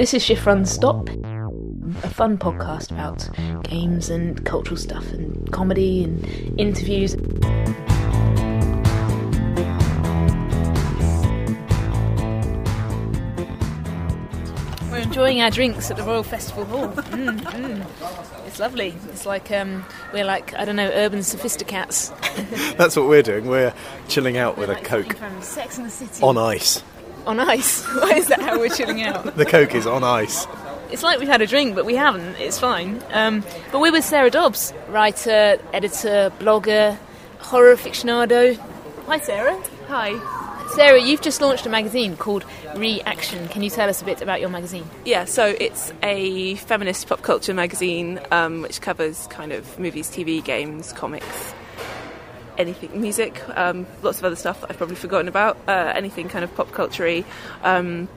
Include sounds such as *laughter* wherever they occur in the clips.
This is Shift Run Stop, a fun podcast about games and cultural stuff and comedy and interviews. We're enjoying our drinks at the Royal Festival Hall. Mm, mm. It's lovely. It's like um, we're like I don't know urban sophisticats. *laughs* That's what we're doing. We're chilling out with a Coke from Sex and the City on ice. On ice. *laughs* Why is that how we're chilling out? The Coke is on ice. It's like we've had a drink, but we haven't. It's fine. Um, but we're with Sarah Dobbs, writer, editor, blogger, horror aficionado. Hi, Sarah. Hi. Sarah, you've just launched a magazine called Reaction. Can you tell us a bit about your magazine? Yeah, so it's a feminist pop culture magazine um, which covers kind of movies, TV, games, comics, anything, music, um, lots of other stuff that I've probably forgotten about, uh, anything kind of pop culture um,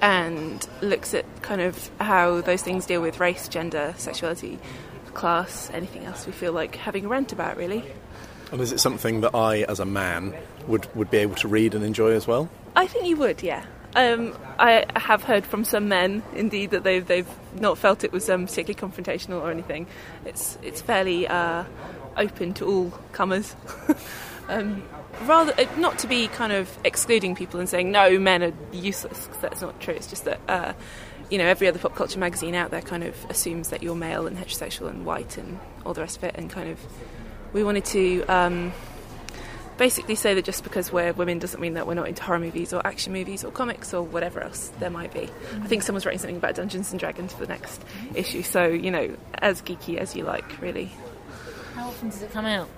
and looks at kind of how those things deal with race, gender, sexuality, class, anything else we feel like having a rant about, really. And is it something that I, as a man, would, would be able to read and enjoy as well? I think you would, yeah. Um, I have heard from some men, indeed, that they've they've not felt it was um, particularly confrontational or anything. It's it's fairly uh, open to all comers. *laughs* um, rather, uh, not to be kind of excluding people and saying no, men are useless. that's not true. It's just that. Uh, you know, every other pop culture magazine out there kind of assumes that you're male and heterosexual and white and all the rest of it, and kind of we wanted to um, basically say that just because we're women doesn't mean that we're not into horror movies or action movies or comics or whatever else there might be. I think someone's writing something about Dungeons and Dragons for the next issue, so you know, as geeky as you like, really. How often does it come out?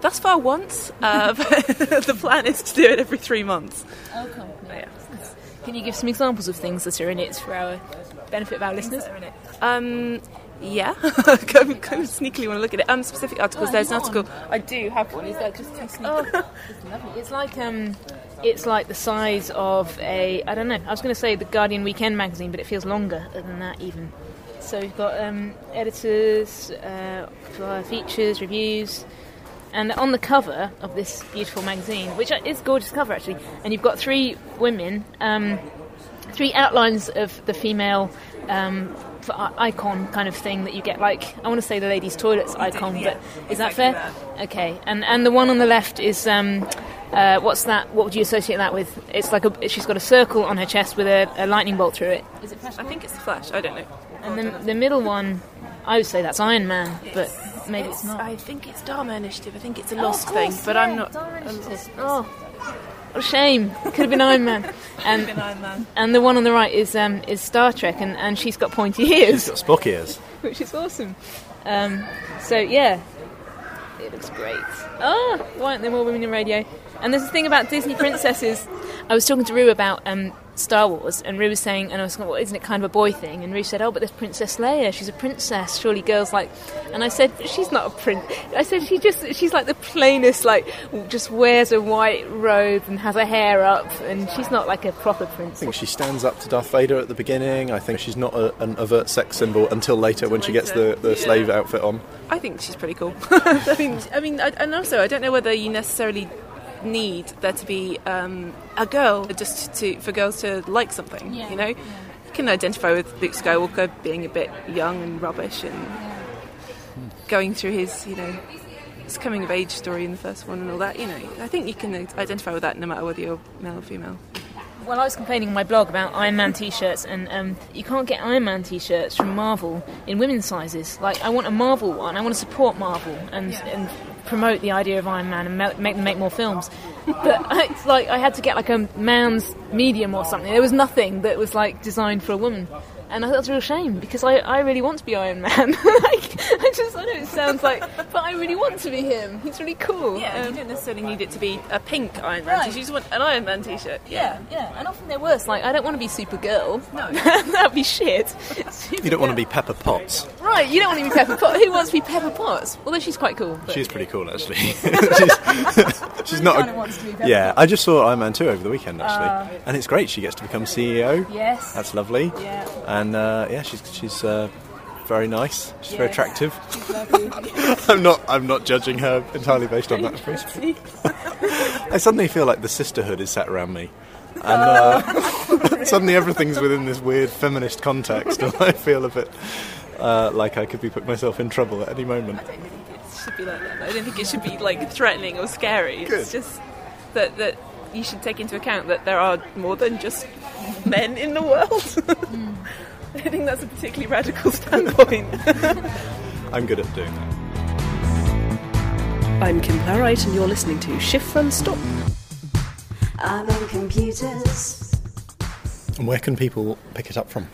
Thus far, once. Uh, *laughs* the plan is to do it every three months. Oh, come. Yeah. Can you give some examples of things that are in it for our benefit of our listeners? Um, yeah, kind of kind of sneakily want to look at it. Um, specific articles. Oh, There's an have you got article. I do have one. Is that just too sneaky? Oh, it's lovely. It's like um, it's like the size of a I don't know. I was going to say the Guardian Weekend magazine, but it feels longer than that even. So we've got um, editors, uh, for features, reviews, and on the cover of this beautiful magazine, which is a gorgeous cover actually, and you've got three women, um, three outlines of the female. Um, icon kind of thing that you get like I want to say the ladies toilets icon yeah, but is that fair okay and and the one on the left is um uh, what's that what would you associate that with it's like a she's got a circle on her chest with a, a lightning bolt through it is it I think it's the Flash. I don't know. And then the middle one I would say that's Iron Man but maybe it's, not I think it's Dharma Initiative. I think it's a lost thing, but I'm not. oh what a shame could have been Iron Man *laughs* and Iron Man. and the one on the right is um is Star Trek and, and she's got pointy ears It's got Spock ears. *laughs* which is awesome. Um, so yeah, it looks great. Oh, why aren't there more women in radio? And there's a thing about Disney princesses. I was talking to Roo about um, Star Wars, and Roo was saying, and I was like, well, isn't it kind of a boy thing? And Roo said, oh, but there's Princess Leia. She's a princess. Surely girls like. And I said, she's not a prince. I said she just she's like the plainest, like just wears a white robe and has her hair up, and she's not like a proper princess. I think she stands up to Darth Vader at the beginning. I think she's not a, an overt sex symbol until later when she gets the, the slave outfit on. I think she's pretty cool. *laughs* I mean, I mean, I, and also I don't know whether you necessarily need there to be um, a girl just to for girls to like something. Yeah, You know, you can identify with Luke Skywalker being a bit young and rubbish and going through his, you know, his coming of age story in the first one and all that. You know, I think you can identify with that no matter whether you're male or female. Well, I was complaining in my blog about Iron Man t-shirts, and um, you can't get Iron Man t-shirts from Marvel in women's sizes. Like, I want a Marvel one. I want to support Marvel and and promote the idea of Iron Man and make them make more films. But it's like I had to get like a man's medium or something. There was nothing that was like designed for a woman. And I thought it was a real shame because I, I really want to be Iron Man. *laughs* like, I just, I know it sounds like, but I really want to be him. He's really cool. Yeah, Um, you don't necessarily need it to be a pink Iron Man Right. t-shirt. You just want an Iron Man t-shirt. Yeah, yeah, and often they're worse. Like, I don't want to be Supergirl. No. *laughs* that'd be shit. You don't want to be Pepper Potts. right. You don't want to be Pepper Potts. Who wants to be Pepper Potts? Although she's quite cool. but- She's pretty cool, actually. *laughs* she's, she's not. A, wants to be yeah, I just saw Iron Man 2 over the weekend, actually. and it's great. She gets to become CEO. Yes. That's lovely. Yeah. And uh, yeah, she's she's uh, very nice. She's very attractive. *laughs* She's. *laughs* I'm not I'm not judging her entirely based on that. I suddenly feel like the sisterhood is sat around me. and uh, *laughs* suddenly everything's within this weird feminist context, and I feel a bit uh, like I could be putting myself in trouble at any moment. I don't think it should be like that. I don't think it should be like threatening or scary. Good. It's just that that you should take into account that there are more than just men in the world. I don't think that's a particularly radical standpoint. *laughs* I'm good at doing that. I'm Kim Plowright, and you're listening to Shift Run Stop. I'm in computers. And where can people pick it up from?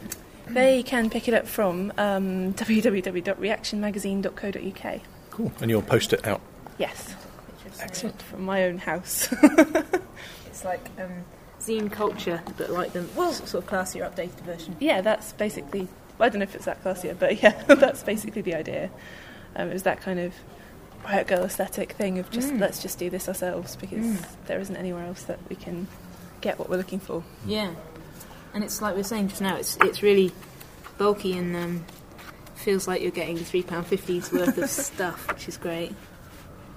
they can pick it up from um, www.reactionmagazine.co.uk. Cool. And you'll post it out. Yes, excellent from my own house. *laughs* It's like um, zine culture, but like the well, sort of classier, updated version. yeah, that's basically. I don't know if it's that classier, but *laughs* yeah, that's basically the idea. Um, it was that kind of riot girl aesthetic thing of just Mm. let's just do this ourselves because Mm. there isn't anywhere else that we can get what we're looking for. Yeah, and it's like we were saying just now. It's it's really bulky and um, feels like you're getting three pound fifties worth of *laughs* stuff, which is great.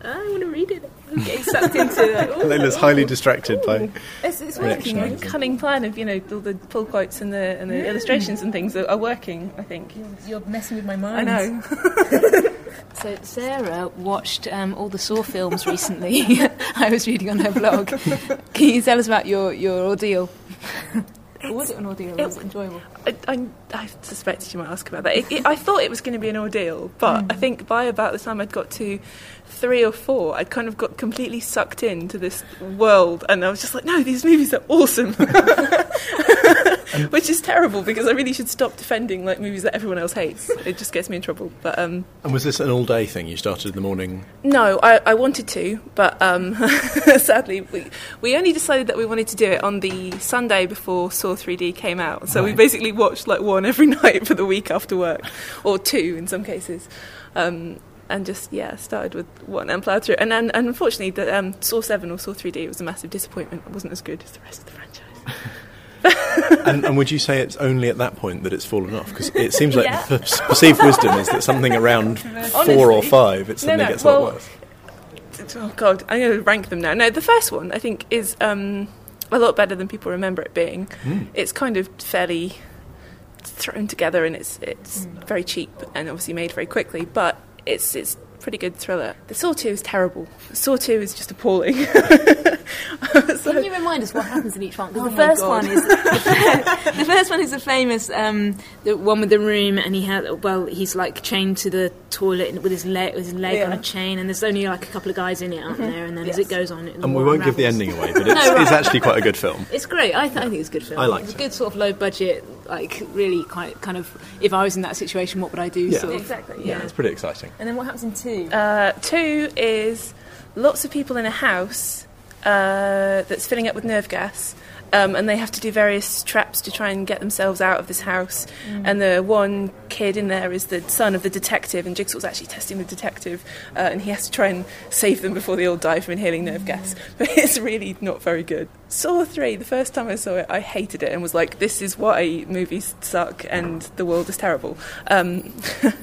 I want to read it. I'm getting sucked into it. *laughs* Ooh, Leila's highly distracted by. It's, it's working. The cunning plan of you know all the pull quotes and the and the illustrations and things are, are working. I think. You're messing with my mind. I know. *laughs* So Sarah watched um, all the Saw films recently. *laughs* I was reading on her blog. Can you tell us about your, your ordeal? Or was it an ordeal? it- was it enjoyable? I, I, I suspected you might ask about that. It, it, I thought it was going to be an ordeal, but I think by about the time I'd got to three or four, I'd kind of got completely sucked into this world, and I was just like, no, these movies are awesome. *laughs* Which is terrible because I really should stop defending like movies that everyone else hates. It just gets me in trouble. But um, And was this an all day thing? You started in the morning? no, I, I wanted to, but um, *laughs* sadly, we, we only decided that we wanted to do it on the Sunday before Saw 3D came out. So we basically watched like one every *laughs* night for the week after work, or two in some cases. Um, and just yeah, started with one and plowed through. And and, and unfortunately, the um, Saw Seven or Saw 3D was a massive disappointment. It wasn't as good as the rest of the franchise. *laughs* and, and would you say it's only at that point that it's fallen off? Because it seems like *laughs* Yeah. per- perceived wisdom is that something around four or five, it No, suddenly no, gets a well, lot worse. Oh god, I'm going to rank them now. No, the first one I think is um, a lot better than people remember it being. Hmm. It's kind of fairly thrown together and it's it's very cheap and obviously made very quickly, but it's it's a pretty good thriller. The Saw 2 is terrible. Saw 2 is just appalling. *laughs* So- Can you remind us what happens in each one? 'Cause Oh the first God. one is the, *laughs* the first one is the famous um, the one with the room, and he had well, he's like chained to the toilet with his leg with his leg on a chain, and there's only like a couple of guys in it, aren't there? And then as it goes on, it And we won't give the ending away, but *laughs* it's, No, right. it's actually quite a good film. It's great. I, th- I think it's a good film. I liked it's a it. good sort of low budget, like really quite kind of. If I was in that situation, what would I do? Yeah. Sort of. exactly, Yeah, it's pretty exciting. And then what happens in two? Uh, two is lots of people in a house uh, that's filling up with nerve gas. Um, and they have to do various traps to try and get themselves out of this house. And the one kid in there is the son of the detective, and Jigsaw's actually testing the detective, uh, and he has to try and save them before they all die from inhaling nerve gas. *laughs* But it's really not very good. Saw 3, the first time I saw it, I hated it and was like, this is why movies suck and the world is terrible. Um, *laughs*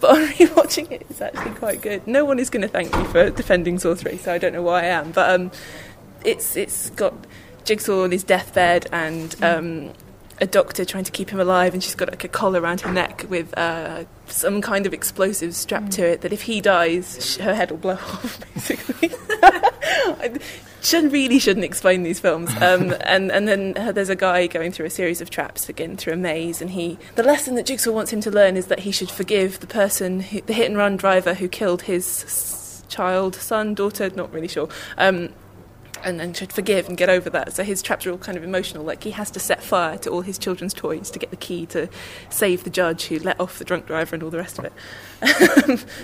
but on rewatching it, it's actually quite good. No one is going to thank me for defending Saw 3, so I don't know why I am. But um, it's it's got Jigsaw on his deathbed and um, a doctor trying to keep him alive, and she's got like a collar around her neck with uh, some kind of explosive strapped to it. That if he dies, sh- her head will blow *laughs* off. Basically, *laughs* I should really shouldn't explain these films. Um, and and then there's a guy going through a series of traps again through a maze, and he the lesson that Jigsaw wants him to learn is that he should forgive the person, who, the hit and run driver who killed his s- child, son, daughter, not really sure. Um, and then should forgive and get over that. So his traps are all kind of emotional. Like he has to set fire to all his children's toys to get the key to save the judge who let off the drunk driver and all the rest of it. *laughs*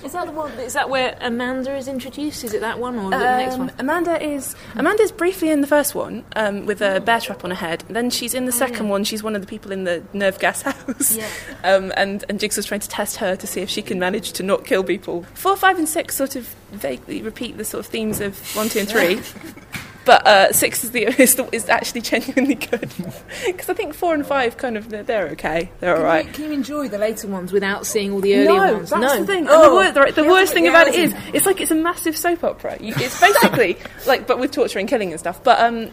Is that the one? Is that where Amanda is introduced? Is it that one or is it the next Um, one? Amanda is Amanda's briefly in the first one um, with a bear trap on her head. Then she's in the second one. She's one of the people in the nerve gas *laughs* house. Yeah. Um, and and Jigsaw's trying to test her to see if she can manage to not kill people. Four, five, and six sort of vaguely repeat the sort of themes of one, two, and three. *laughs* But uh, six is the *laughs* is, the, is actually genuinely good *laughs* because I think four and five kind of they're, they're okay, they're all right. Can you enjoy the later ones without seeing all the earlier no, ones? that's no, the thing. Oh. And the, wor- the, the worst thing about it's- it's like it's a massive soap opera. You, it's basically *laughs* like, but with torture and killing and stuff. But um,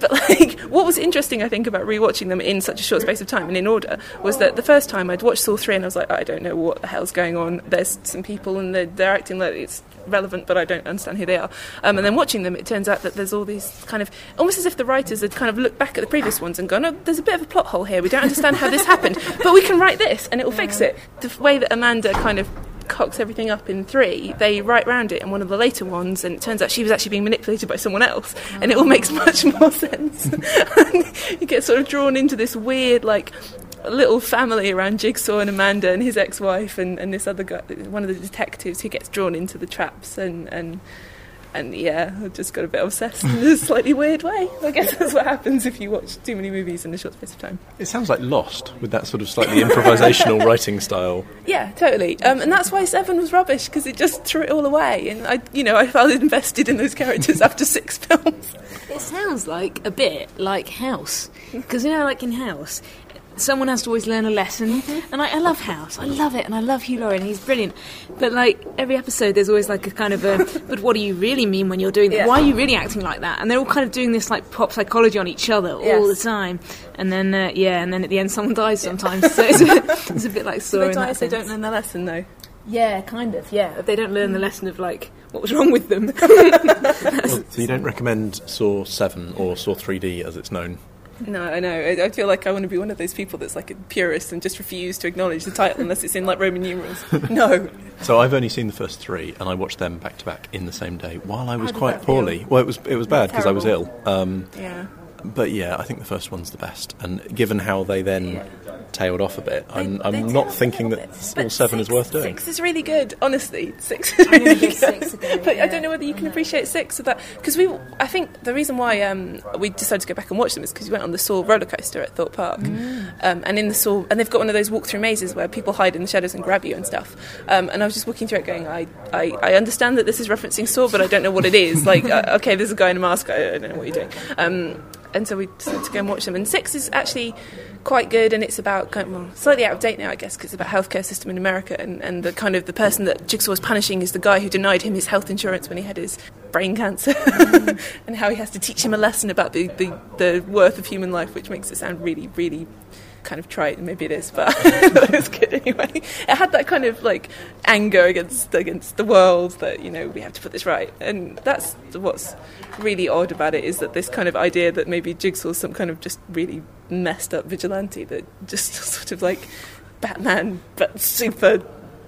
But like, what was interesting, I think, about rewatching them in such a short space of time and in order was that the first time I'd watched Saw three and I was like, I don't know what the hell's going on. There's some people and they're, they're acting like it's relevant, but I don't understand who they are. Um, and then watching them, it turns out that there's all these kind of almost as if the writers had kind of looked back at the previous ones and gone, oh, there's a bit of a plot hole here. We don't understand how this happened, *laughs* but we can write this and it will fix it. The way that Amanda kind of cocks everything up in three, they write round it in one of the later ones, and it turns out she was actually being manipulated by someone else, and it all makes *laughs* much more sense. *laughs* And you get sort of drawn into this weird, like, little family around Jigsaw and Amanda and his ex-wife and, and this other guy, one of the detectives who gets drawn into the traps and and and yeah, I just got a bit obsessed in a slightly weird way. I guess *laughs* that's what happens if you watch too many movies in a short space of time. It sounds like Lost with that sort of slightly improvisational *laughs* writing style. Yeah, totally. Um, and that's why Seven was rubbish because it just threw it all away. And I, you know, I felt invested in those characters *laughs* after six films. It sounds like a bit like House, because you know, like in House, someone has to always learn a lesson, and I, I love House. I love it, and I love Hugh Laurie, and he's brilliant. But like every episode, there's always like a kind of a. *laughs* but what do you really mean when you're doing that? Yeah. Why are you really acting like that? And they're all kind of doing this like pop psychology on each other all the time. And then uh, yeah, and then at the end, someone dies sometimes. so it's a, *laughs* it's a bit like Saw they die that if they don't learn their lesson, though. Yeah, kind of. Yeah, if they don't learn the lesson of like what was wrong with them. *laughs* So you don't recommend Saw 7 or Saw 3D as it's known? No, I know. I, I feel like I want to be one of those people that's like a purist and just refuse to acknowledge the title unless it's in like Roman numerals. *laughs* No. So I've only seen the first three, and I watched them back to back in the same day while I was quite that feel? poorly. Well, it was it was bad because I was ill. Um, Yeah. But yeah, I think the first one's the best. And given how they then tailed off a bit, I'm, They- I'm they not thinking that little bit. Saw But 7 is worth doing. Six is really good, honestly. Six is really good. six a go, but I don't know whether you can appreciate six of that because we. I think the reason why um, we decided to go back and watch them is because we went on the Saw roller coaster at Thorpe Park, Mm. um, and in the Saw, and they've got one of those walk-through mazes where people hide in the shadows and grab you and stuff. Um, and I was just walking through it, going, I, I, I understand that this is referencing Saw, but I don't know what it is. Like, *laughs* uh, okay, there's a guy in a mask. I, I don't know what you're doing. And so we decided to go and watch them. And six is actually quite good, and it's about kind of, well, slightly out of date now, I guess, because it's about healthcare system in America, and, and the kind of the person that Jigsaw is punishing is the guy who denied him his health insurance when he had his brain cancer, *laughs* and how he has to teach him a lesson about the, the, the worth of human life, which makes it sound really, really kind of trite, maybe it is, but it was good anyway. It had that kind of like anger against against the world that you know we have to put this right, and that's what's really odd about it is that this kind of idea that maybe Jigsaw's some kind of just really messed up vigilante that just *laughs* sort of like Batman but super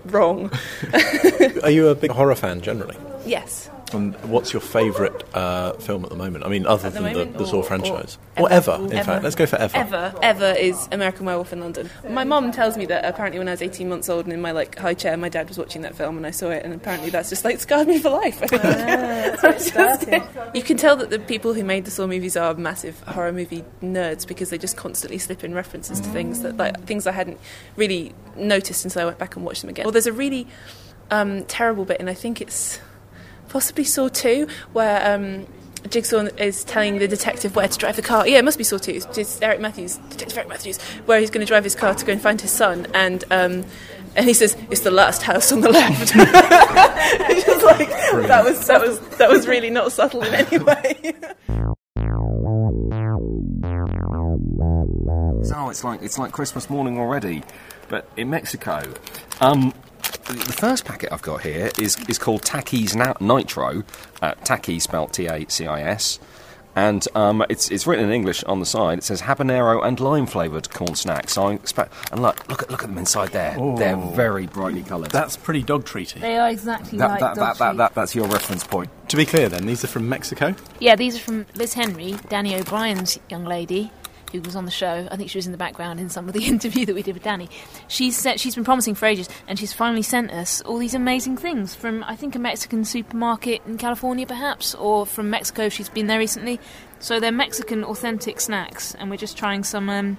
wrong. *laughs* Are you a big horror fan generally? yes. And what's your favourite uh, film at the moment? I mean, other the than the, moment, the Saw franchise. or Or ever, in ever. fact. Let's go for ever. Ever, ever is American Werewolf in London. My mum tells me that apparently when I was 18 months old and in my like high chair, my dad was watching that film and I saw it, and apparently that's just like scarred me for life. *laughs* I you can tell that the people who made the Saw movies are massive horror movie nerds because they just constantly slip in references to things that like things I hadn't really noticed until I went back and watched them again. Well, there's a really um, terrible bit, and I think it's possibly Saw 2, where um, Jigsaw is telling the detective where to drive the car. Yeah, it must be Saw 2. It's, it's Eric Matthews, Detective Eric Matthews, where he's going to drive his car to go and find his son. And um, and he says, it's the last house on the left. *laughs* It's just like, that was, that, was, that was really not subtle in any *laughs* way. Oh, it's like it's like Christmas morning already, but in Mexico. Um, the first packet I've got here is is called Takis Na- Nitro. Uh, Taki spelled T A C I S, and um, it's it's written in English on the side. It says habanero and lime flavored corn snacks. So I expect and look look at look at them inside there. They're very brightly coloured. That's pretty dog treaty. they are exactly that, like that, dog that, that, that, that's your reference point. To be clear, then, these are from Mexico. Yeah, these are from Liz Henry, Danny O'Brien's young lady, who was on the show. I think she was in the background in some of the *laughs* interview that we did with Danny. She's said she's been promising for ages, and she's finally sent us all these amazing things from I think a Mexican supermarket in California, perhaps, or from Mexico. She's been there recently. So they're Mexican authentic snacks, and we're just trying some um,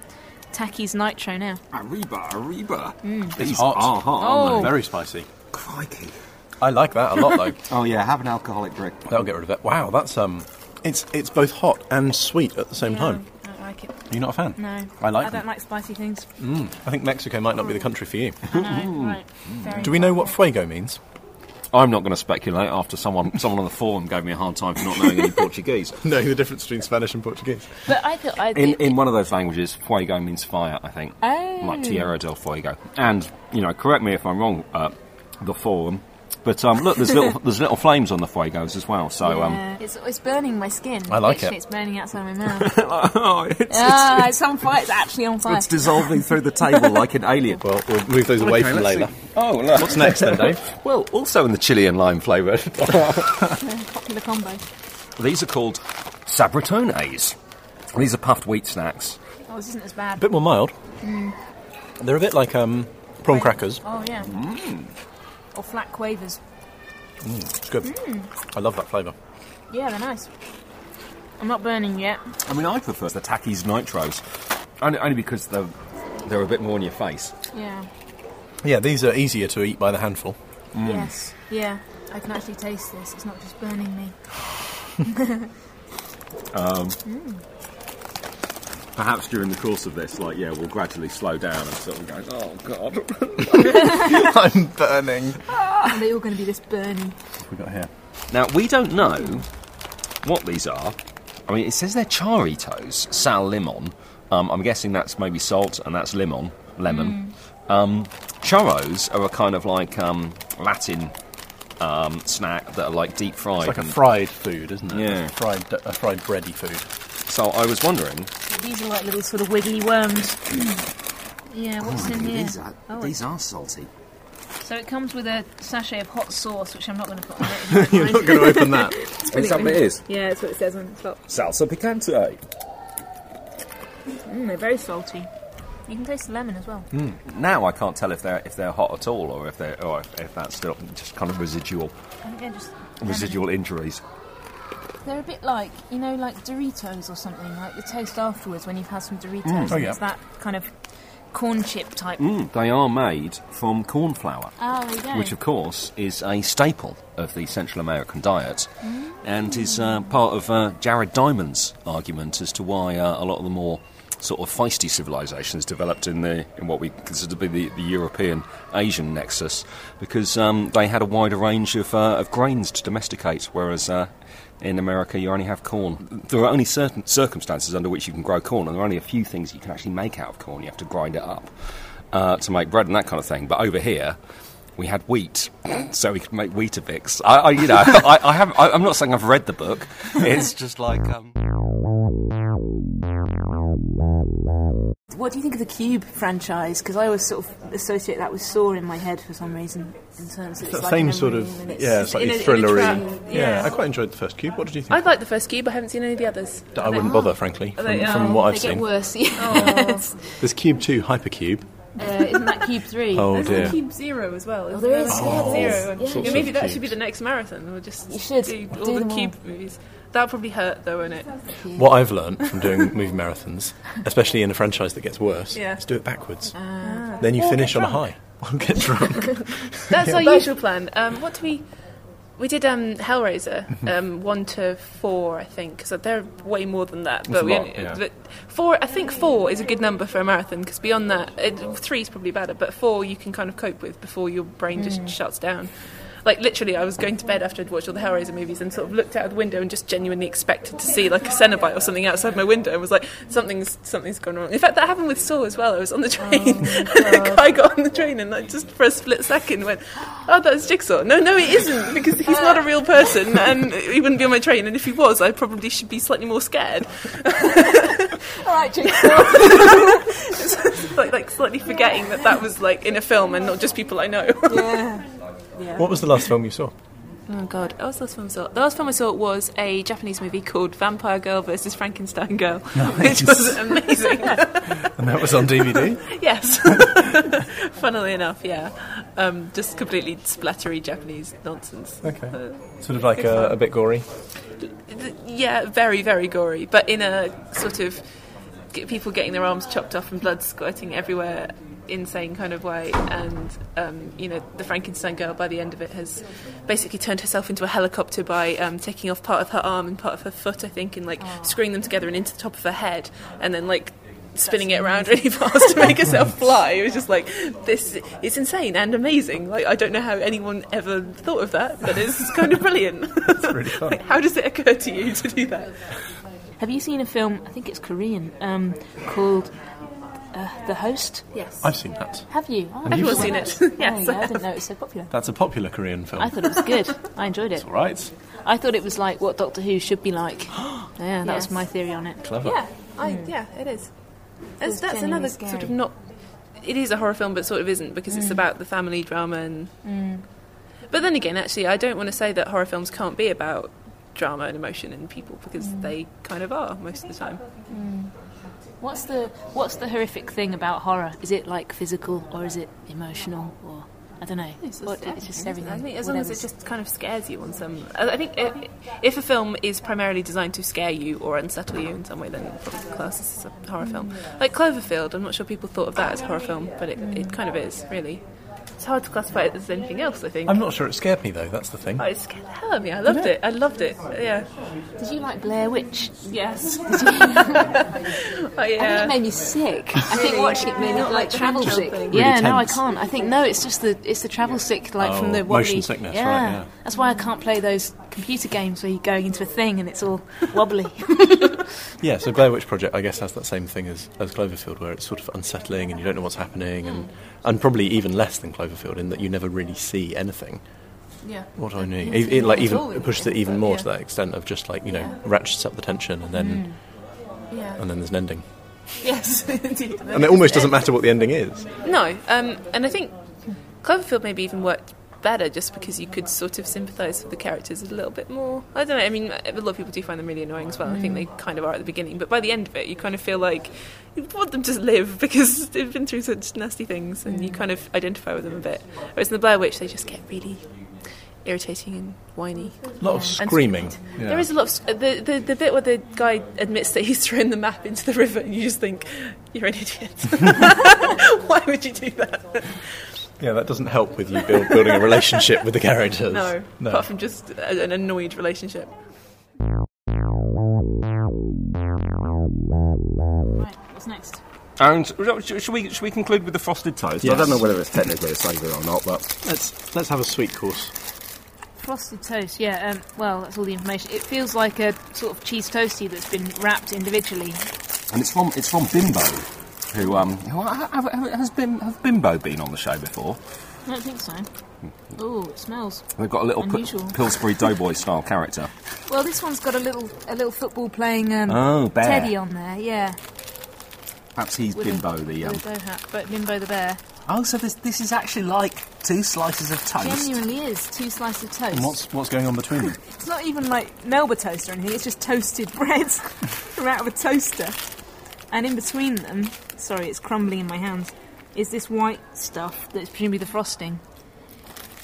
Takis Nitro now. Arriba, arriba. It's These hot. are hot. Oh. aren't Very spicy. Crikey. I like that a lot, though. *laughs* Oh yeah, have an alcoholic drink. That'll get rid of it. Wow, that's um, it's it's both hot and sweet at the same time. I don't like it. You're not a fan? No, I like I them. don't like spicy things. I think Mexico might not be the country for you. I know, right? *laughs* Very Do we know what fuego means? I'm not going to speculate after someone someone on the forum gave me a hard time for not knowing any *laughs* Portuguese. Knowing the difference between Spanish and Portuguese. But I thought I In in one of those languages, fuego means fire. I think, Oh. like Tierra del Fuego. And you know, correct me if I'm wrong. Uh, the forum. But um, look, there's little *laughs* there's little flames on the fuegos as well. So um, it's, it's burning my skin. I like Literally, it. It's burning outside my mouth. *laughs* oh, it's, ah, it's on fire. It's actually on fire. it's dissolving through the table like an alien. Well, we'll move those away Okay, from let's Leila. see. Oh, look. What's next then, Dave? *laughs* Well, also in the chili and lime flavour. Popular combo. These are called sabritones. These are puffed wheat snacks. Oh, this isn't as bad. A bit more mild. They're a bit like um, prawn crackers. Oh yeah. Or flat quavers. Mm, it's good. Mm. I love that flavour. Yeah, they're nice. I'm not burning yet. I mean, I prefer the Takis Nitros, only, only because they're, they're a bit more in your face. Yeah. Yeah, these are easier to eat by the handful. Mm. Yes. Yeah. I can actually taste this. It's not just burning me. *laughs* Um, Perhaps during the course of this, like, yeah, we'll gradually slow down and sort of go, oh, God. *laughs* *laughs* I'm burning. Are they all going to be this burning? we got here? now, we don't know what these are. I mean, it says they're charitos, sal limon. Um, I'm guessing that's maybe salt and that's lemon. Lemon. Um, churros are a kind of like um, Latin um, snack that are like deep fried. It's like a fried food, isn't it? Yeah. A fried, a fried bready food. so I was wondering. These are like little sort of wiggly worms. *clears throat* yeah, what's in here? These are, Oh, these are salty. So it comes with a sachet of hot sauce, which I'm not going to put on it. *laughs* You're not going to open that. *laughs* Is that what it is? Yeah, that's what it says on the top. Salsa picante. Mm, they're very salty. You can taste the lemon as well. Now I can't tell if they're if they're hot at all or if they're or if, if that's still just kind of residual I think they're just residual injuries. They're a bit like you know, like Doritos or something. Like the taste afterwards when you've had some Doritos. Oh, yeah. It's that kind of corn chip type. Mm, they are made from corn flour, Oh, there you go. which of course is a staple of the Central American diet, and is uh, part of uh, Jared Diamond's argument as to why uh, a lot of the more sort of feisty civilizations developed in the in what we consider to be the, the European Asian nexus, because um, they had a wider range of, uh, of grains to domesticate, whereas. Uh, in America, you only have corn. There are only certain circumstances under which you can grow corn, and there are only a few things you can actually make out of corn. You have to grind it up uh, to make bread and that kind of thing. But over here, we had wheat, *coughs* so we could make Weetabix. I, I you know, *laughs* I, I have. I, I'm not saying I've read the book. It's just like. Um, What do you think of the Cube franchise? Because I always sort of associate that with Saw in my head for some reason. In terms of it's like same sort of, it's- yeah, it's slightly in a- thrillery. trap, yeah. yeah. I quite enjoyed the first cube. What did you think? I'd like the first cube. I haven't seen any of the others. I wouldn't bother, frankly, from, they- from oh, what They I've get seen. worse. Yes. *laughs* There's Cube 2, Hypercube. uh, isn't that Cube Three? Oh There's dear. Cube Zero as well. isn't there is, There's yeah, Cube. Zero. Yeah. Yeah, maybe that cubes. should be the next marathon. We'll just You should. do all Do the them all. Cube movies. That'll probably hurt though, won't it? What I've learned from doing *laughs* movie marathons, especially in a franchise that gets worse, Yeah. is do it backwards. Ah. then you Or finish get on a high. Or get drunk. *laughs* That's *laughs* our usual plan. Um, what do we? We did um, Hellraiser um, one to four, I think. So they're way more than that. But a we lot, only, yeah. but four, I think four is a good number for a marathon because beyond that, it, three is probably better. But four you can kind of cope with before your brain just shuts down. Like literally, I was going to bed after I'd watched all the Hellraiser movies and sort of looked out of the window and just genuinely expected to see like a Cenobite or something outside my window and was like, something's something's gone wrong. In fact, that happened with Saw as well. I was on the train, oh, *laughs* and a guy got on the train and like just for a split second went, "Oh, that's Jigsaw." No, no, it isn't because he's not a real person and he wouldn't be on my train. And if he was, I probably should be slightly more scared. *laughs* All right, *laughs* Jigsaw. like like slightly forgetting that that was like in a film and not just people I know. yeah. What was the last film you saw? Oh god, what was the last film I saw? The last film I saw was a Japanese movie called Vampire Girl versus Frankenstein Girl, *laughs* which was amazing. *laughs* And that was on DVD? *laughs* yes, funnily enough, yeah, um, just completely splattery Japanese nonsense. Okay. Uh, Sort of like a, a bit gory. yeah, very very gory, but in a sort of get people getting their arms chopped off and blood squirting everywhere. Insane kind of way, and um, you know the Frankenstein girl by the end of it has basically turned herself into a helicopter by um, taking off part of her arm and part of her foot, I think, and like screwing them together and into the top of her head, and then like spinning it around really fast to make herself *laughs* fly. It was just like this. It's insane and amazing. Like I don't know how anyone ever thought of that, but it's kind of brilliant. *laughs* It's really *laughs* fun. like, how does it occur to you to do that? Have you seen a film? I think it's Korean, um, called uh, The Host. Yes. I've seen that. Have you? Oh, Everyone's well, seen it. that's- *laughs* Yes, you go. I I didn't know it was so popular. That's a popular Korean film. I thought it was good. I enjoyed it. It's All right. I thought it was like what Doctor Who should be like. *gasps* yeah, that was my theory on it. Clever. Yeah, I, hmm. yeah, it is. That's, It's that's another scary. sort of not. It is a horror film, but sort of isn't because it's hmm. about the family drama and. Hmm. But then again, actually, I don't want to say that horror films can't be about drama and emotion in people because they kind of are most of the time. What's the What's the horrific thing about horror? Is it like physical or is it emotional or I don't know. What- it's just everything. I think as long as it just kind of scares you on some. I I think if, if a film is primarily designed to scare you or unsettle you in some way, then probably class this as a horror film. Like Cloverfield, I'm not sure people thought of that as a horror film, but it, it kind of is, really. It's hard to classify it as anything else, I think. I'm not sure it scared me though. That's the thing. Oh, it scared the hell out of me. I loved it. I loved it. Yeah. Did you like Blair Witch? Yes. Did *laughs* you? Oh, I think yeah. it made me sick. I think watching it made me Not like like travel sick. jumping. Yeah, Really no, I can't. I think no, it's just the it's the travel sick, like Oh, from the motion wobbly. sickness, Yeah. right, yeah. that's why I can't play those computer games where you're going into a thing and it's all wobbly. *laughs* Yeah, so Blair Witch Project, I guess, has that same thing as, as Cloverfield, where it's sort of unsettling and you don't know what's happening, and, and probably even less than Cloverfield in that you never really see anything. Yeah. What do I mean? It, it, like even it pushes it even more to that extent of just like you know ratchets up the tension, and then Yeah. and then there's an ending, Yes, indeed. *laughs* and it almost doesn't matter what the ending is. No, um, and I think Cloverfield maybe even worked better just because you could sort of sympathise with the characters a little bit more. I don't know. I mean, a lot of people do find them really annoying as well. I think mm. they kind of are at the beginning, but by the end of it, you kind of feel like you want them to live *laughs* because they've been through such nasty things, and you mm. kind of identify with them a bit. Whereas in the Blair Witch, they just get really irritating and whiny. A lot of And screaming. Yeah. There is a lot of s- uh, the, the the bit where the guy admits that he's *laughs* thrown the map into the river, and you just think you're an idiot. *laughs* Why would you do that? Yeah, that doesn't help with you build, building a relationship with the characters. No, no. apart from just an annoyed relationship. right, what's next? And sh- should we should we conclude with the frosted toast? I don't know whether it's technically a savoury or not, but Let's let's have a sweet course. Frosted toast, yeah. Um, well, that's all the information. It feels like a sort of cheese toasty that's been wrapped individually. and it's from it's from Bimbo, who um who, ha- ha- ha- has been have Bimbo been on the show before? I don't think so. Oh, it smells. They've got a little P- Pillsbury Doughboy style character. *laughs* Well, this one's got a little a little football playing um, Oh, bear. teddy on there. Yeah, Perhaps he's with a- Bimbo the um. with a bow hat, but Bimbo the bear. Oh, so this this is actually like two slices of toast. Genuinely is two slices of toast. And what's what's going on between them? *laughs* It's not even like Melba toast or anything. It's just toasted *laughs* bread from out of a toaster. And in between them, sorry, it's crumbling in my hands. Is this white stuff that's presumably the frosting,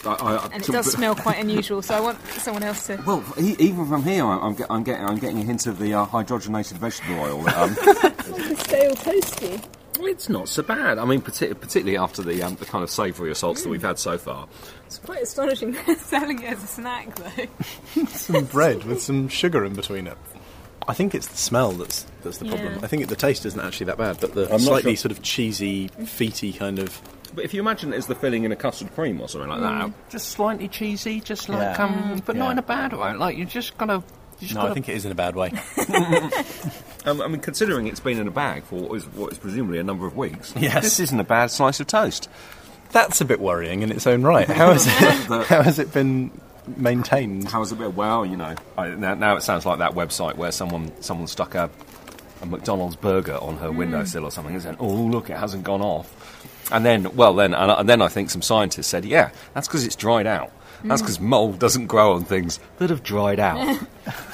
I, I, and it does smell quite *laughs* unusual. So I want someone else to. Well, e- even from here, I'm, I'm, get, I'm getting I'm getting a hint of the uh, hydrogenated vegetable oil. Um, *laughs* Stale toasty. it's not so bad. I mean, partic- particularly after the um, the kind of savoury assaults that we've had so far. It's quite astonishing they're *laughs* selling it as a snack though. some bread with some sugar in between it. I think it's the smell that's that's the problem. Yeah. I think it, the taste isn't actually that bad, but the not slightly sure. sort of cheesy, feety kind of. But if you imagine it as the filling in a custard cream or something like that, just slightly cheesy, just like Yeah. um, but Yeah. not in a bad way. Like you're just gotta. Just No, gotta I think it is in a bad way. *laughs* *laughs* Um, I mean, considering it's been in a bag for what is, what is presumably a number of weeks, Yes. this isn't a bad slice of toast. That's a bit worrying in its own right. How has *laughs* it, how has it been maintained? How's it been? Well, you know, I, now, now it sounds like that website where someone someone stuck a, a McDonald's burger on her windowsill or something and said, "Oh, look, it hasn't gone off." And then, well, then, and, and then I think some scientists said, "Yeah, that's because it's dried out. That's because mold doesn't grow on things that have dried out." *laughs*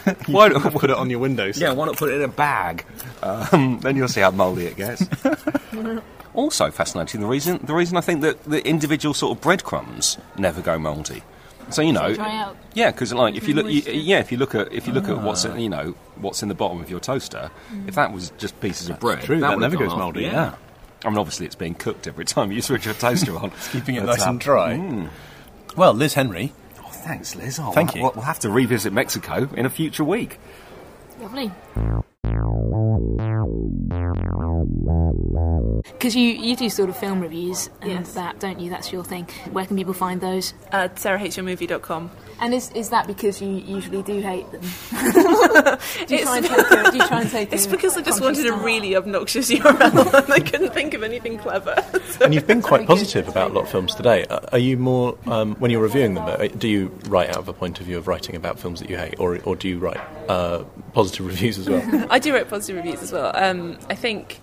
*laughs* why not Put it on your windows. Yeah, why not put it in a bag? Um, then you'll see how mouldy it gets. *laughs* also fascinating, the reason the reason I think that the individual sort of breadcrumbs never go mouldy. So you know, dry out? yeah, because like if you look, you, yeah, if you look at if you look at what's in, you know what's in the bottom of your toaster, if that was just pieces of bread, true, that would have never goes mouldy, yeah. I mean, obviously it's being cooked every time you switch your toaster on, it's *laughs* keeping it nice uh, and dry. mm. Well, Liz Henry, Oh, thanks, Liz. Oh, Thank we'll, you. We'll have to revisit Mexico in a future week. Lovely. Because you you do sort of film reviews and Yes. that, don't you? That's your thing. Where can people find those? Uh, SarahHMovie.com. And is is that because you usually do hate them? *laughs* do you try and take a, do you try and take *laughs* It's because I just conscious wanted a really obnoxious *laughs* URL and I couldn't think of anything clever. So- And you've been quite positive about a lot of films today. Uh, Are you more, um, when you're reviewing them, uh, do you write out of a point of view of writing about films that you hate, or, or do you write uh, positive reviews as well? I do write positive reviews as well. Um, I think.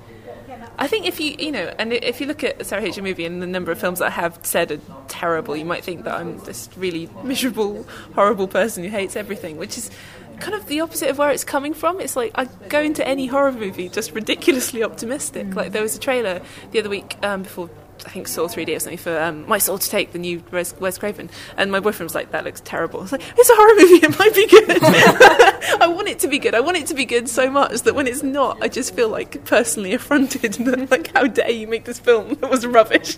I think if you you know, and if you look at Sarah H. movie and the number of films that I have said are terrible, you might think that I'm this really miserable, horrible person who hates everything, which is kind of the opposite of where it's coming from. It's like I go into any horror movie just ridiculously optimistic. Like there was a trailer the other week um, before. I think Saw 3D or something for um, My Soul to Take, the new Wes, Wes Craven. And my boyfriend was like, that looks terrible. I was like, it's a horror movie, it might be good. *laughs* I want it to be good. I want it to be good so much that when it's not, I just feel like personally affronted. *laughs* that, like, how dare you make this film that was rubbish?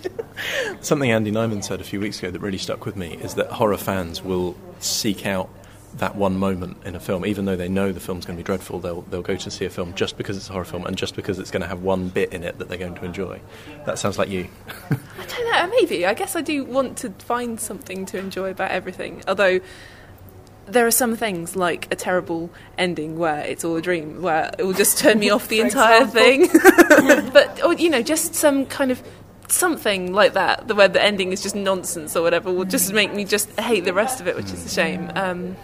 Something Andy Nyman said a few weeks ago that really stuck with me is that horror fans will seek out that one moment in a film, even though they know the film's going to be dreadful. They'll they'll go to see a film just because it's a horror film and just because it's going to have one bit in it that they're going to enjoy. That sounds like you. *laughs* I don't know, maybe. I guess I do want to find something to enjoy about everything. Although there are some things like a terrible ending where it's all a dream, where it will just turn me *laughs* off the entire thing. *laughs* but or, you know, just some kind of something like that, the where the ending is just nonsense or whatever, will just make me just hate the rest of it, which is a shame. Um,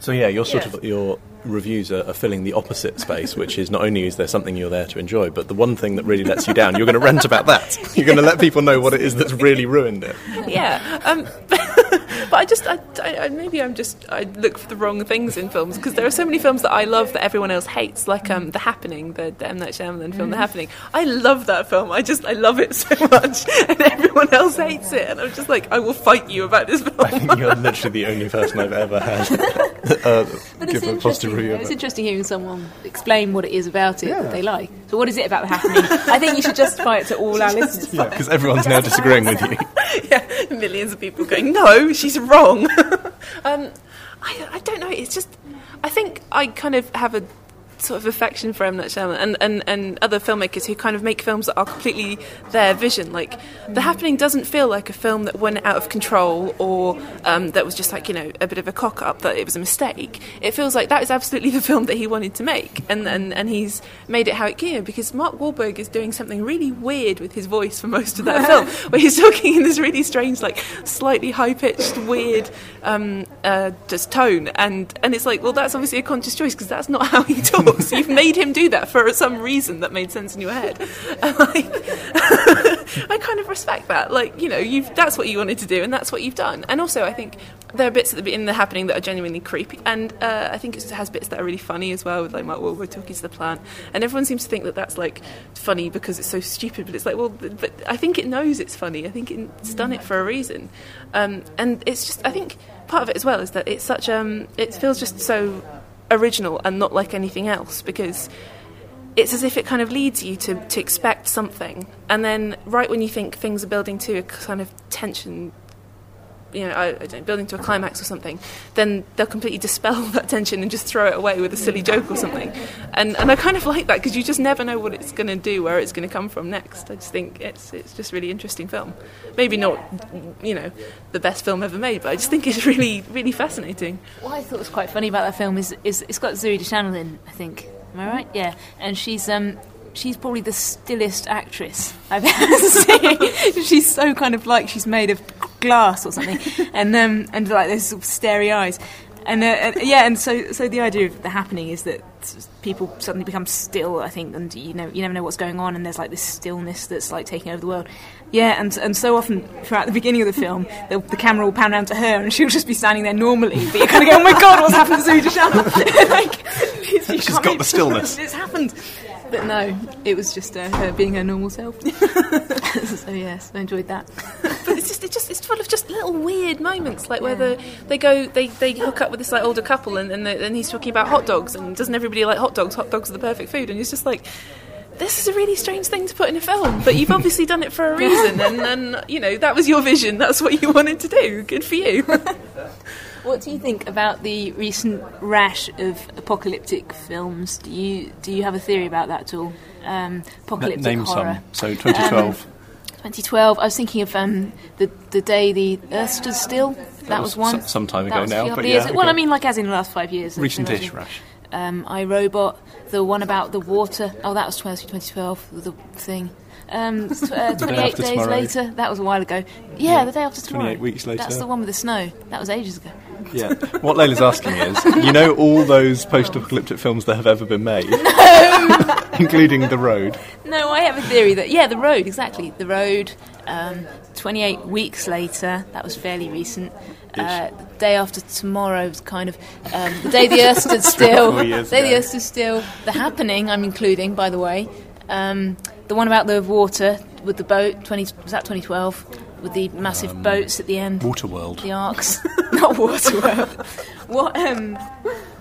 So yeah, your sort Yeah. of your reviews are, are filling the opposite space, which is not only is there something you're there to enjoy, but the one thing that really lets you down, you're going to rant about that. You're going to let people know what it is that's really ruined it. yeah. Um, *laughs* but I just, I, I, I- maybe I'm just, I look for the wrong things in films because there are so many films that I love that everyone else hates, like um, The Happening, the, the M Night Shyamalan film, The Happening. I love that film. I just, I love it *laughs* so much, and everyone else hates it, and I'm just like, I will fight you about this film. I think you're literally the only person I've ever had *laughs* uh, it's give a positive interesting. review. It's of it. interesting hearing someone explain what it is about it that they like. So, what is it about the happening? I think you should justify it to all *laughs* our listeners. Yeah, because everyone's now disagreeing with you. yeah, millions of people going, no, she's *laughs* wrong. um, I, I don't know. It's just, I think I kind of have a sort of affection for M Night Shyamalan and, and, and other filmmakers who kind of make films that are completely their vision. Like, The Happening doesn't feel like a film that went out of control or um, that was just like, you know, a bit of a cock up, that it was a mistake. It feels like that is absolutely *laughs* the film that he wanted to make. And, and, and he's made it how it can because Mark Wahlberg is doing something really weird with his voice for most of that *laughs* film, where he's talking in this really strange, like slightly high pitched, weird um, uh, just tone. And, and it's like, well, that's obviously a conscious choice because that's not *laughs* how he talks. *laughs* You've made him do that for some reason that made sense in your head. *laughs* *laughs* I kind of respect that. Like, you know, you've that's what you wanted to do, and that's what you've done. And also, I think there are bits in the happening that are genuinely creepy, and uh, I think it has bits that are really funny as well, with like Mark Wahlberg talking to the plant. And everyone seems to think that that's like funny because it's so stupid, but it's like, well, but I think it knows it's funny. I think it's done it for a reason, um, and it's just I think part of it as well is that it's such um, it feels just so original and not like anything else because it's as if it kind of leads you to, to expect something, and then right when you think things are building to a kind of tension, you know, I, I don't building to a climax or something, then they'll completely dispel *laughs* that tension and just throw it away with a silly joke or something. And and I kind of like that because you just never know what it's going to do, where it's going to come from next. I just think it's it's just really interesting film. Maybe not, you know, the best film ever made, but I just think it's *laughs* really really fascinating. What I thought was quite funny about that film is, is it's got Zooey Deschanel in, I think. Am I right? Yeah. And she's um she's probably the stillest actress I've *laughs* ever seen. she's so kind of like she's made of glass or something, *laughs* and um and like those sort of starry eyes. And, uh, and yeah, and so so the idea of the happening is that people suddenly become still. I think, and you know, you never know what's going on, and there's like this stillness that's like taking over the world. Yeah, and and so often throughout the beginning of the film, the, the camera will pan around to her, and she'll just be standing there normally, but you're kind of going, "Oh my god, what's happened to Deschanel?" *laughs* like, *laughs* she's, you She's can't got the stillness. it's happened. But no, it was just uh, her being her normal self. *laughs* *laughs* so yes, I enjoyed that. *laughs* but it's just, it's just it's full of just little weird moments, like where the, they go, they, they hook up with this like older couple, and and, the, and he's talking about hot dogs, and doesn't everybody like hot dogs? Hot dogs are the perfect food, and he's just like. This is a really strange thing to put in a film, but you've obviously done it for a reason, and, and you know that was your vision. That's what you wanted to do. Good for you. What do you think about the recent rash of apocalyptic films? Do you do you have a theory about that at all? um, apocalyptic Name horror. some. So 2012. 2012. I was thinking of um, the the day the Earth stood still. That, was was one. some- some time ago now, but yeah, Well, I mean, like as in the last five years. Recent-ish, Rash. Um, iRobot. The one about the water. Oh, that was 2012. The thing. Um, *laughs* tw- uh, 28 after days tomorrow. later. That was a while ago. Yeah, the day after tomorrow. 28 weeks later. That's the one with the snow. That was ages ago. Yeah. *laughs* What Leila's asking is, you know all those post-apocalyptic films that have ever been made, *laughs* including The Road. No, I have a theory that yeah, the road exactly. The road. Um, 28 weeks later, that was fairly recent. Uh, day after tomorrow was kind of um, the day the Earth stood still. Day the. Earth stood still. The happening, I'm including, by the way. Um, the one about the water with the boat. 20 was that 2012 with the massive Um, boats at the end. Waterworld. The arcs, *laughs* not Waterworld. what um,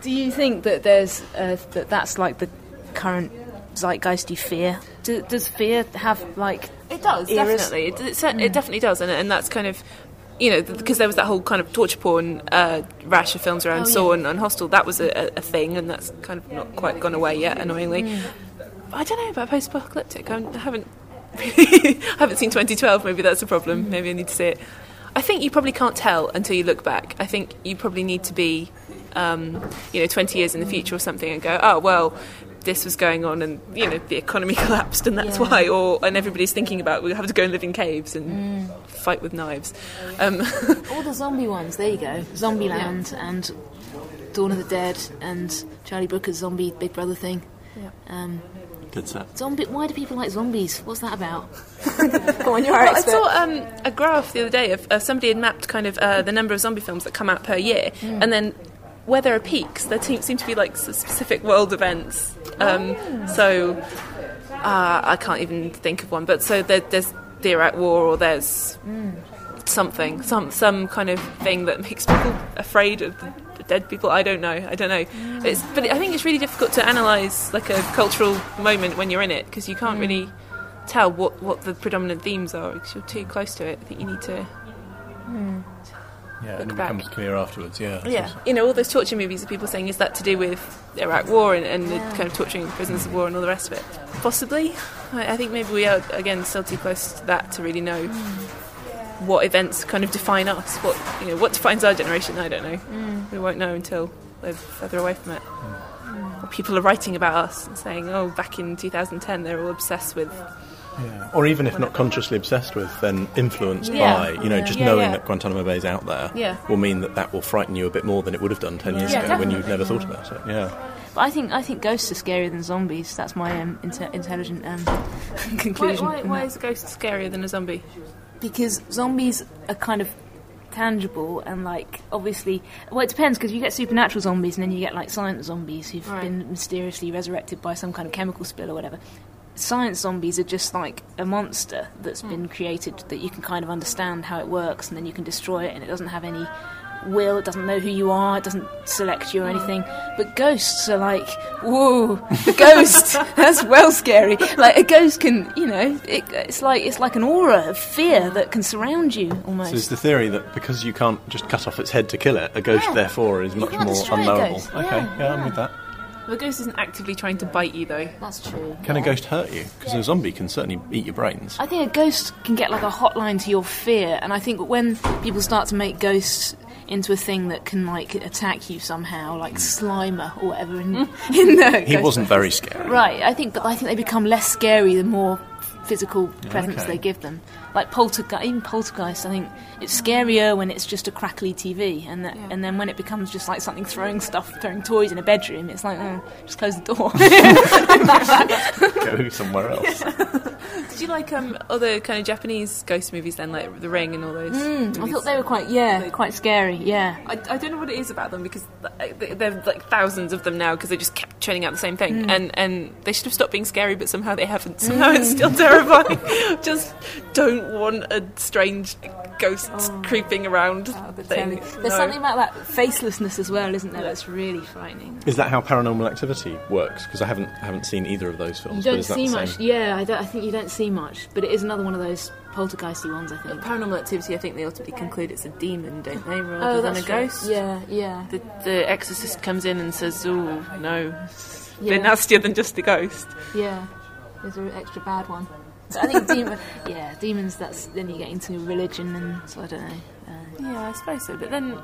do you think that there's uh, that that's like the current zeitgeisty fear? Do, does fear have like It does eras? definitely. It, it, cer- it definitely does, and, and that's kind of. You know, because there was that whole kind of torture porn uh, rash of films around Oh, Saw yeah. and, and Hostel. That was a, a, a thing, and that's kind of not quite gone away yet, annoyingly. Mm. I don't know about post-apocalyptic. I'm, I haven't, *laughs* I haven't seen 2012. Maybe that's a problem. Mm. Maybe I need to see it. I think you probably can't tell until you look back. I think you probably need to be, um, you know, 20 years in the future or something, and go, oh well, this was going on, and you know, the economy *laughs* collapsed, and that's Yeah. why. Or and everybody's thinking about we have to go and live in caves and fight with knives. Um, *laughs* all the zombie ones? There you go, Zombie Zombieland and Dawn of the Dead and Charlie Brooker's zombie Big Brother thing. Yeah. Um, Good set. zombie. Why do people like zombies? What's that about? *laughs* Come on, you're Well, I saw um, a graph the other day of uh, somebody had mapped kind of uh, the number of zombie films that come out per year, and then where there are peaks, there te- seem to be like specific world events. Um, So uh, I can't even think of one, but so there, there's the Iraq War, or there's something, some some kind of thing that makes people afraid of the the dead people. I don't know. I don't know. It's, but I think it's really difficult to analyze like a cultural moment when you're in it because you can't mm. really tell what, what the predominant themes are because you're too close to it. I think you need to. Mm. Yeah, and it back. becomes clear afterwards. Yeah. Yeah, you know, all those torture movies of people saying, is that to do with the Iraq War and, and the kind of torturing prisoners of war and all the rest of it? Possibly. I, I think maybe we are, again, still too close to that to really know mm. What events kind of define us. What, you know, what defines our generation, I don't know. We won't know until we're further away from it. Or people are writing about us and saying, oh, back in 2010 they were all obsessed with. Yeah. Or even if not consciously obsessed with, then influenced Yeah. by, you know, Yeah. just Yeah, knowing yeah. that Guantanamo Bay is out there Yeah. will mean that that will frighten you a bit more than it would have done 10 years Yeah, ago when you'd never thought about it. Yeah. But I think I think ghosts are scarier than zombies. That's my um, inte- intelligent um, *laughs* conclusion. why, from why that. is a ghost scarier than a zombie? Because zombies are kind of tangible and like obviously well it depends because you get supernatural zombies and then you get like science zombies who've Right. been mysteriously resurrected by some kind of chemical spill or whatever science zombies are just like a monster that's hmm. been created that you can kind of understand how it works and then you can destroy it and it doesn't have any will it doesn't know who you are it doesn't select you or anything but ghosts are like whoa the ghost *laughs* that's well scary like a ghost can you know it, it's like it's like an aura of fear that can surround you almost So it's the theory that because you can't just cut off its head to kill it, a ghost Yeah. therefore is You much more unknowable. Okay, Yeah, yeah, I'm with that. The ghost isn't actively trying to bite you, though. that's true Can a ghost hurt you? Because a zombie can certainly eat your brains. I think a ghost can get like a hotline to your fear, and I think when people start to make ghosts into a thing that can like attack you somehow, like mm. Slimer or whatever in, mm. *laughs* in the He wasn't very scary. right. I think, but I think they become less scary the more physical presence okay. they give them. Like poltergeist, even poltergeist, I think it's scarier when it's just a crackly TV, and that, and then when it becomes just like something throwing stuff, throwing toys in a bedroom, it's like, oh, just close the door. *laughs* *laughs* Go somewhere else. Did you like um, other kind of Japanese ghost movies then, like The Ring and all those? Mm, I thought they were quite, yeah, quite scary. Yeah, I, I don't know what it is about them because th- th- there are like thousands of them now because they just kept churning out the same thing Mm. and and they should have stopped being scary but somehow they haven't somehow it's still *laughs* terrifying just don't want a strange ghost creeping around thing There's No. something about that facelessness as well, isn't there? That's really frightening. Is that how Paranormal Activity works? Because I haven't haven't seen either of those films. You don't is that see the much. Yeah, I, don't, I think you don't see much, but it is another one of those poltergeisty ones. I think. paranormal activity I think they ultimately conclude it's a demon don't they rather Oh, than a true. ghost Yeah, yeah. the, the exorcist comes in and says oh no Yeah. they're nastier than just a ghost Yeah. Is there an extra bad one? I think demon, *laughs* yeah, demons. That's then you get into religion, and so I don't know. Uh, Yeah, I suppose so. But then,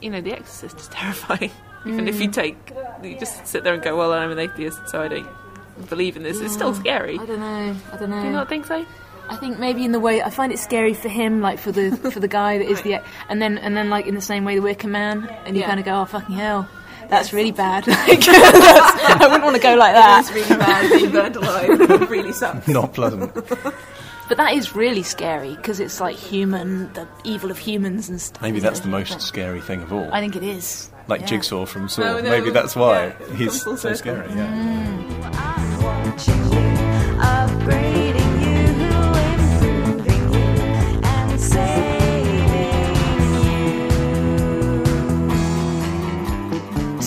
you know, The Exorcist is *laughs* terrifying. Even if you take, you just sit there and go, well, I'm an atheist, so I don't believe in this. It's still scary. I don't know. I don't know. Do you not think so? I think maybe in the way I find it scary for him, like for the for the guy that is the, and then and then like in the same way the Wicker Man, and you Yeah. kind of go, oh fucking hell, that's really bad. *laughs* Like, *laughs* that's- I wouldn't want to go *laughs* like that. It's really bad being burned alive. really sucks. Not pleasant. But that is really scary because it's like human, the evil of humans and stuff. Maybe that's know. the most scary thing of all. I think it is. like yeah. Jigsaw from oh, Saw. No, no, Maybe that's why yeah, he's so scary. Yeah. I'm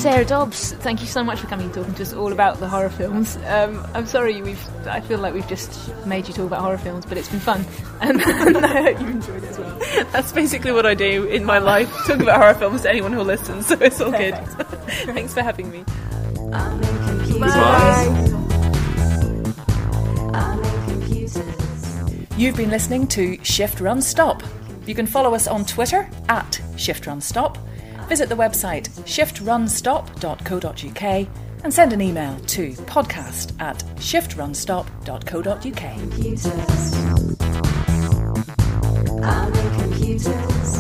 Sarah Dobbs, thank you so much for coming and talking to us all about the horror films. Um, I'm sorry we've. I feel like we've just made you talk about horror films, but it's been fun, *laughs* and, and I hope you enjoyed it as well. That's basically what I do in my life. Talk about horror films to anyone who listens, so it's all good. *laughs* Thanks for having me. I'm in You've been listening to Shift Run Stop. You can follow us on Twitter at Shift Run Stop, visit the website shiftrunstop.co.uk, and send an email to podcast at shiftrunstop.co.uk. Computers. I'm computers.